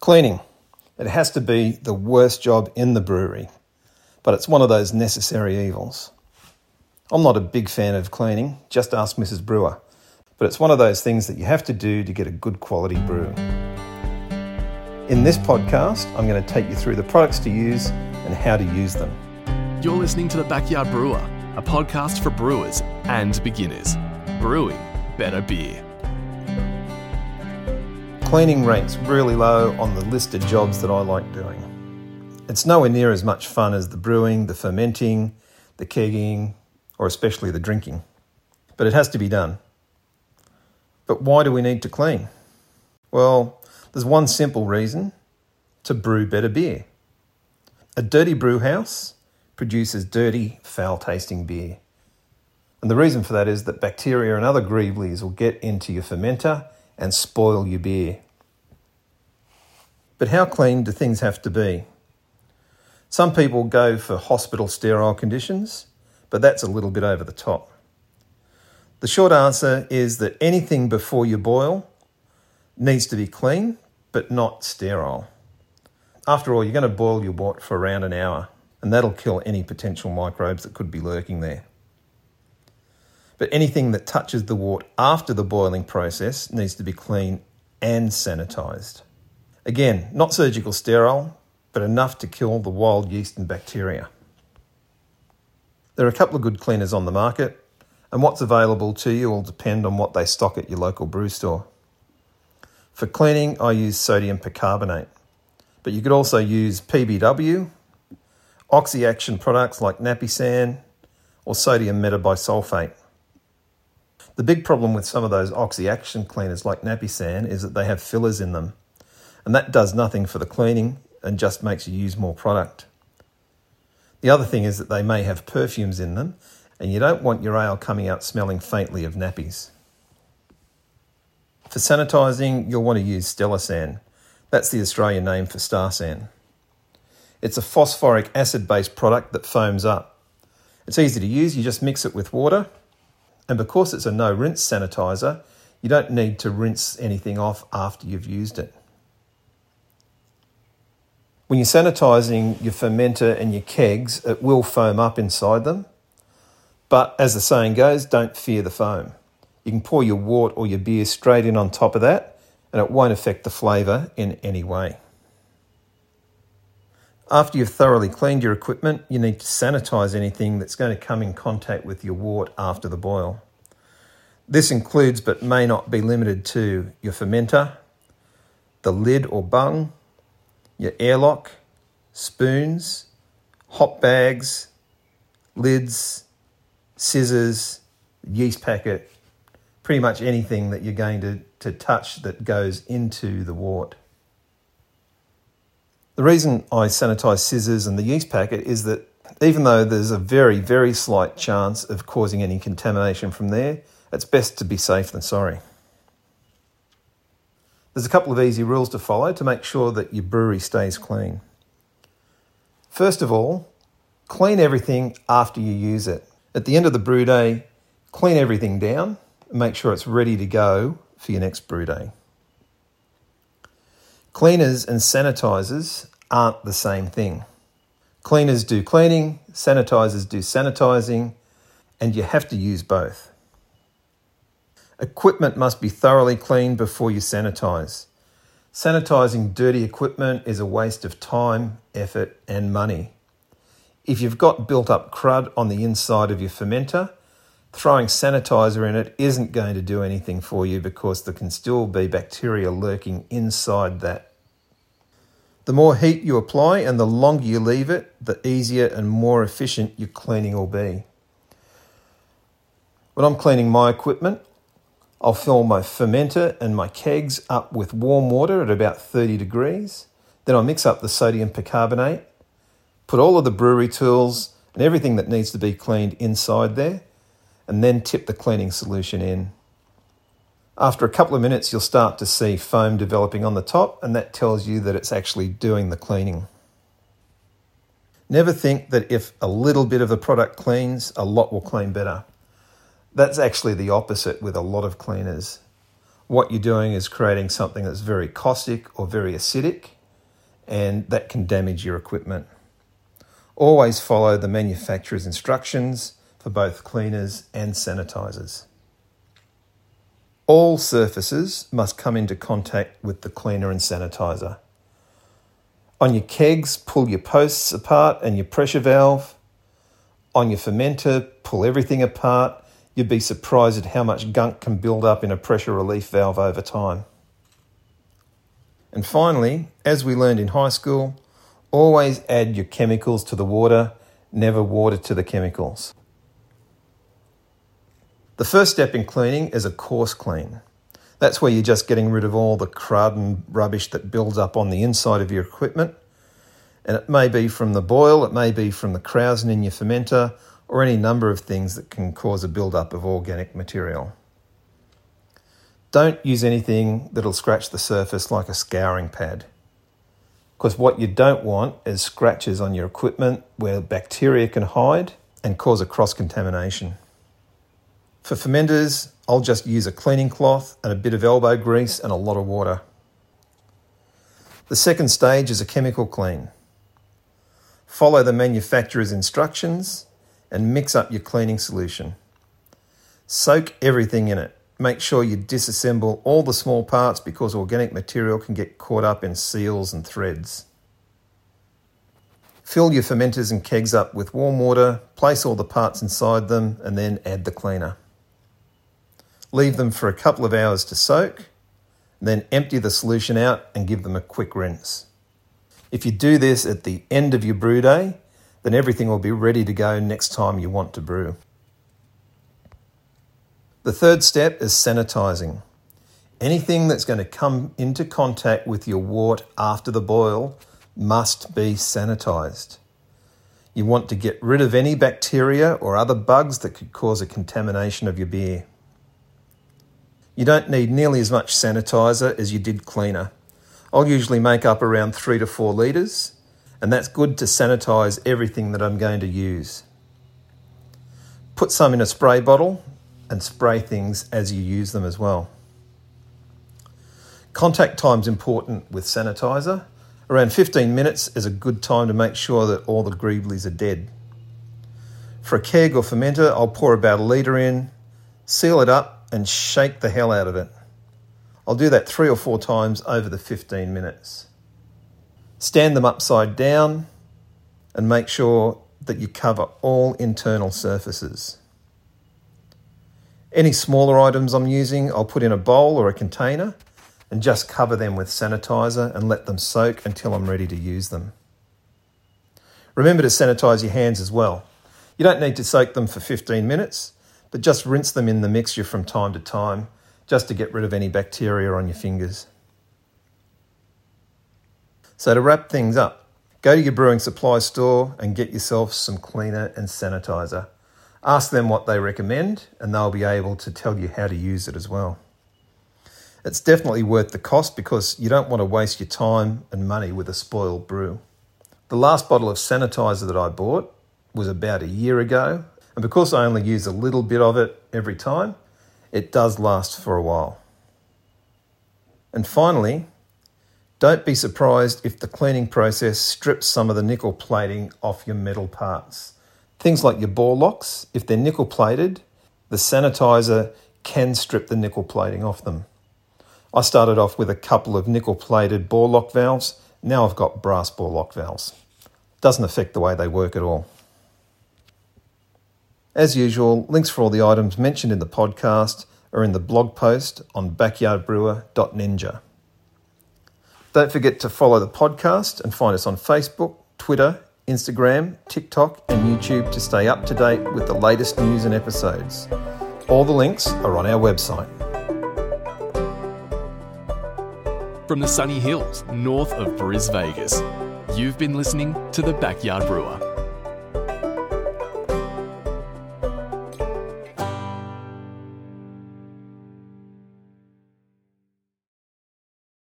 Cleaning. It has to be the worst job in the brewery, but it's one of those necessary evils. I'm not a big fan of cleaning, just ask Mrs. Brewer, but it's one of those things that you have to do to get a good quality brew. In this podcast, I'm going to take you through the products to use and how to use them. You're listening to The Backyard Brewer, a podcast for brewers and beginners. Brewing better beer. Cleaning ranks really low on the list of jobs that I like doing. It's nowhere near as much fun as the brewing, the fermenting, the kegging, or especially the drinking. But it has to be done. But why do we need to clean? Well, there's one simple reason to brew better beer. A dirty brew house produces dirty, foul tasting beer. And the reason for that is that bacteria and other greeblies will get into your fermenter and spoil your beer. But how clean do things have to be? Some people go for hospital sterile conditions, but that's a little bit over the top. The short answer is that anything before you boil needs to be clean, but not sterile. After all, you're going to boil your wort for around an hour, and that'll kill any potential microbes that could be lurking there. But anything that touches the wort after the boiling process needs to be clean and sanitised. Again, not surgical sterile, but enough to kill the wild yeast and bacteria. There are a couple of good cleaners on the market, and what's available to you will depend on what they stock at your local brew store. For cleaning, I use sodium percarbonate, but you could also use PBW, oxy action products like Napisan, or sodium metabisulfate. The big problem with some of those oxy action cleaners like Napisan is that they have fillers in them, and that does nothing for the cleaning and just makes you use more product. The other thing is that they may have perfumes in them, and you don't want your ale coming out smelling faintly of nappies. For sanitising, you'll want to use Stellarsan. That's the Australian name for Starsan. It's a phosphoric acid based product that foams up. It's easy to use, you just mix it with water and because it's a no rinse sanitizer, you don't need to rinse anything off after you've used it. When you're sanitising your fermenter and your kegs, it will foam up inside them. But as the saying goes, don't fear the foam. You can pour your wort or your beer straight in on top of that, and it won't affect the flavour in any way. After you've thoroughly cleaned your equipment, you need to sanitize anything that's going to come in contact with your wort after the boil. This includes but may not be limited to your fermenter, the lid or bung, your airlock, spoons, hop bags, lids, scissors, yeast packet, pretty much anything that you're going to, to touch that goes into the wort. The reason I sanitize scissors and the yeast packet is that even though there's a very, very slight chance of causing any contamination from there, it's best to be safe than sorry. There's a couple of easy rules to follow to make sure that your brewery stays clean. First of all, clean everything after you use it. At the end of the brew day, clean everything down and make sure it's ready to go for your next brew day. Cleaners and sanitizers aren't the same thing. Cleaners do cleaning, sanitizers do sanitizing, and you have to use both. Equipment must be thoroughly cleaned before you sanitize. Sanitizing dirty equipment is a waste of time, effort, and money. If you've got built up crud on the inside of your fermenter, throwing sanitizer in it isn't going to do anything for you because there can still be bacteria lurking inside that. The more heat you apply and the longer you leave it, the easier and more efficient your cleaning will be. When I'm cleaning my equipment, I'll fill my fermenter and my kegs up with warm water at about 30 degrees. Then I'll mix up the sodium percarbonate, put all of the brewery tools and everything that needs to be cleaned inside there, and then tip the cleaning solution in. After a couple of minutes, you'll start to see foam developing on the top, and that tells you that it's actually doing the cleaning. Never think that if a little bit of the product cleans, a lot will clean better. That's actually the opposite with a lot of cleaners. what you're doing is creating something that's very caustic or very acidic, and that can damage your equipment. Always follow the manufacturer's instructions for both cleaners and sanitizers. All surfaces must come into contact with the cleaner and sanitizer. On your kegs, pull your posts apart and your pressure valve. On your fermenter, pull everything apart. You'd be surprised at how much gunk can build up in a pressure relief valve over time. And finally, as we learned in high school, always add your chemicals to the water, never water to the chemicals. The first step in cleaning is a coarse clean. That's where you're just getting rid of all the crud and rubbish that builds up on the inside of your equipment. And it may be from the boil, it may be from the krausen in your fermenter, or any number of things that can cause a build-up of organic material. Don't use anything that'll scratch the surface like a scouring pad. Because what you don't want is scratches on your equipment where bacteria can hide and cause a cross contamination. For fermenters, I'll just use a cleaning cloth and a bit of elbow grease and a lot of water. The second stage is a chemical clean. Follow the manufacturer's instructions and mix up your cleaning solution. Soak everything in it. Make sure you disassemble all the small parts because organic material can get caught up in seals and threads. Fill your fermenters and kegs up with warm water, place all the parts inside them, and then add the cleaner. Leave them for a couple of hours to soak, then empty the solution out and give them a quick rinse. If you do this at the end of your brew day, then everything will be ready to go next time you want to brew. The third step is sanitizing. Anything that's going to come into contact with your wort after the boil must be sanitized. You want to get rid of any bacteria or other bugs that could cause a contamination of your beer. You don't need nearly as much sanitizer as you did cleaner. I'll usually make up around three to four litres, and that's good to sanitize everything that I'm going to use. Put some in a spray bottle and spray things as you use them as well. Contact time is important with sanitizer. Around 15 minutes is a good time to make sure that all the greeblies are dead. For a keg or fermenter, I'll pour about a litre in, seal it up, and shake the hell out of it. I'll do that three or four times over the 15 minutes. Stand them upside down and make sure that you cover all internal surfaces. Any smaller items I'm using, I'll put in a bowl or a container and just cover them with sanitizer and let them soak until I'm ready to use them. Remember to sanitize your hands as well. You don't need to soak them for 15 minutes but just rinse them in the mixture from time to time just to get rid of any bacteria on your fingers. So, to wrap things up, go to your brewing supply store and get yourself some cleaner and sanitizer. Ask them what they recommend, and they'll be able to tell you how to use it as well. It's definitely worth the cost because you don't want to waste your time and money with a spoiled brew. The last bottle of sanitizer that I bought was about a year ago, and because I only use a little bit of it every time, it does last for a while. And finally, don't be surprised if the cleaning process strips some of the nickel plating off your metal parts. Things like your ball locks, if they're nickel plated, the sanitizer can strip the nickel plating off them. I started off with a couple of nickel plated ball lock valves, now I've got brass ball lock valves. Doesn't affect the way they work at all. As usual, links for all the items mentioned in the podcast are in the blog post on backyardbrewer.ninja. Don't forget to follow the podcast and find us on Facebook, Twitter, Instagram, TikTok, and YouTube to stay up to date with the latest news and episodes. All the links are on our website. From the sunny hills north of Bris Vegas, you've been listening to The Backyard Brewer